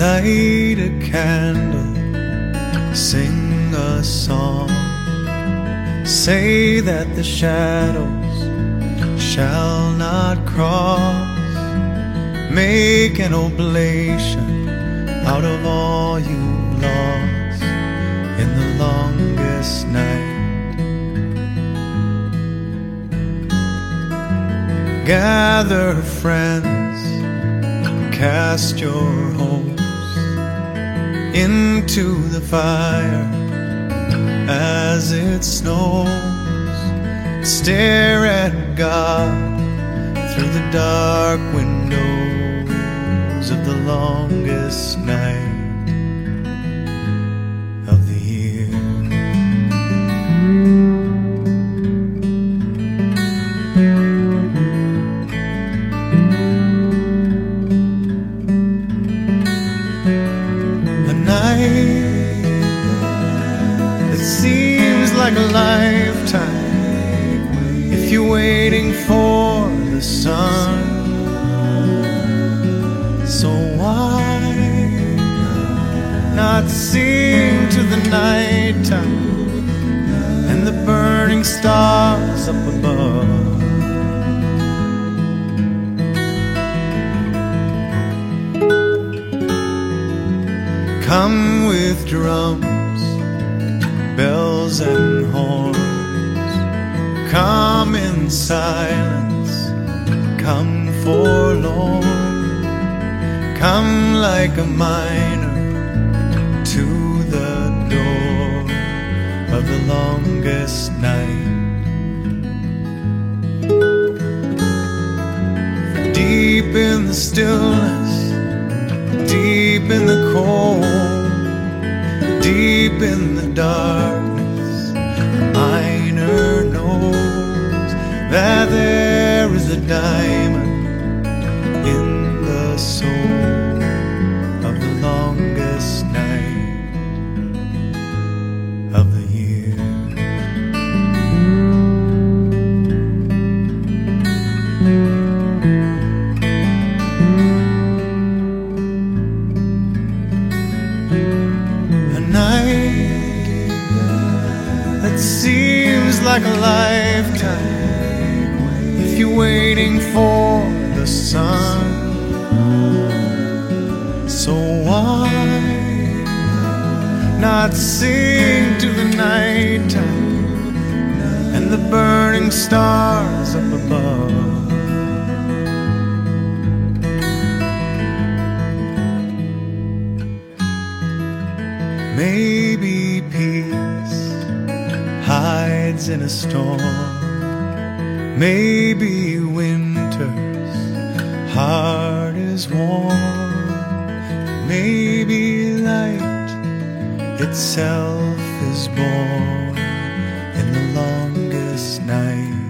Light a candle, sing a song. Say that the shadows shall not cross. Make an oblation out of all you've lost in the longest night. Gather friends, cast your hopes into the fire as it snows. Stare at God through the dark windows of the longest night That seems like a lifetime if you're waiting for the sun. So why not sing to the nighttime and the burning stars up above? Come with drums, bells, and horns. Come in silence, come forlorn. Come like a miner to the door of the longest night. Deep in the stillness deep in the cold, deep in the darkness, seems like a lifetime if you're waiting for the sun. So why not sing to the nighttime and the burning stars up above? Maybe peace hides in a storm. Maybe winter's heart is warm. Maybe light itself is born in the longest night.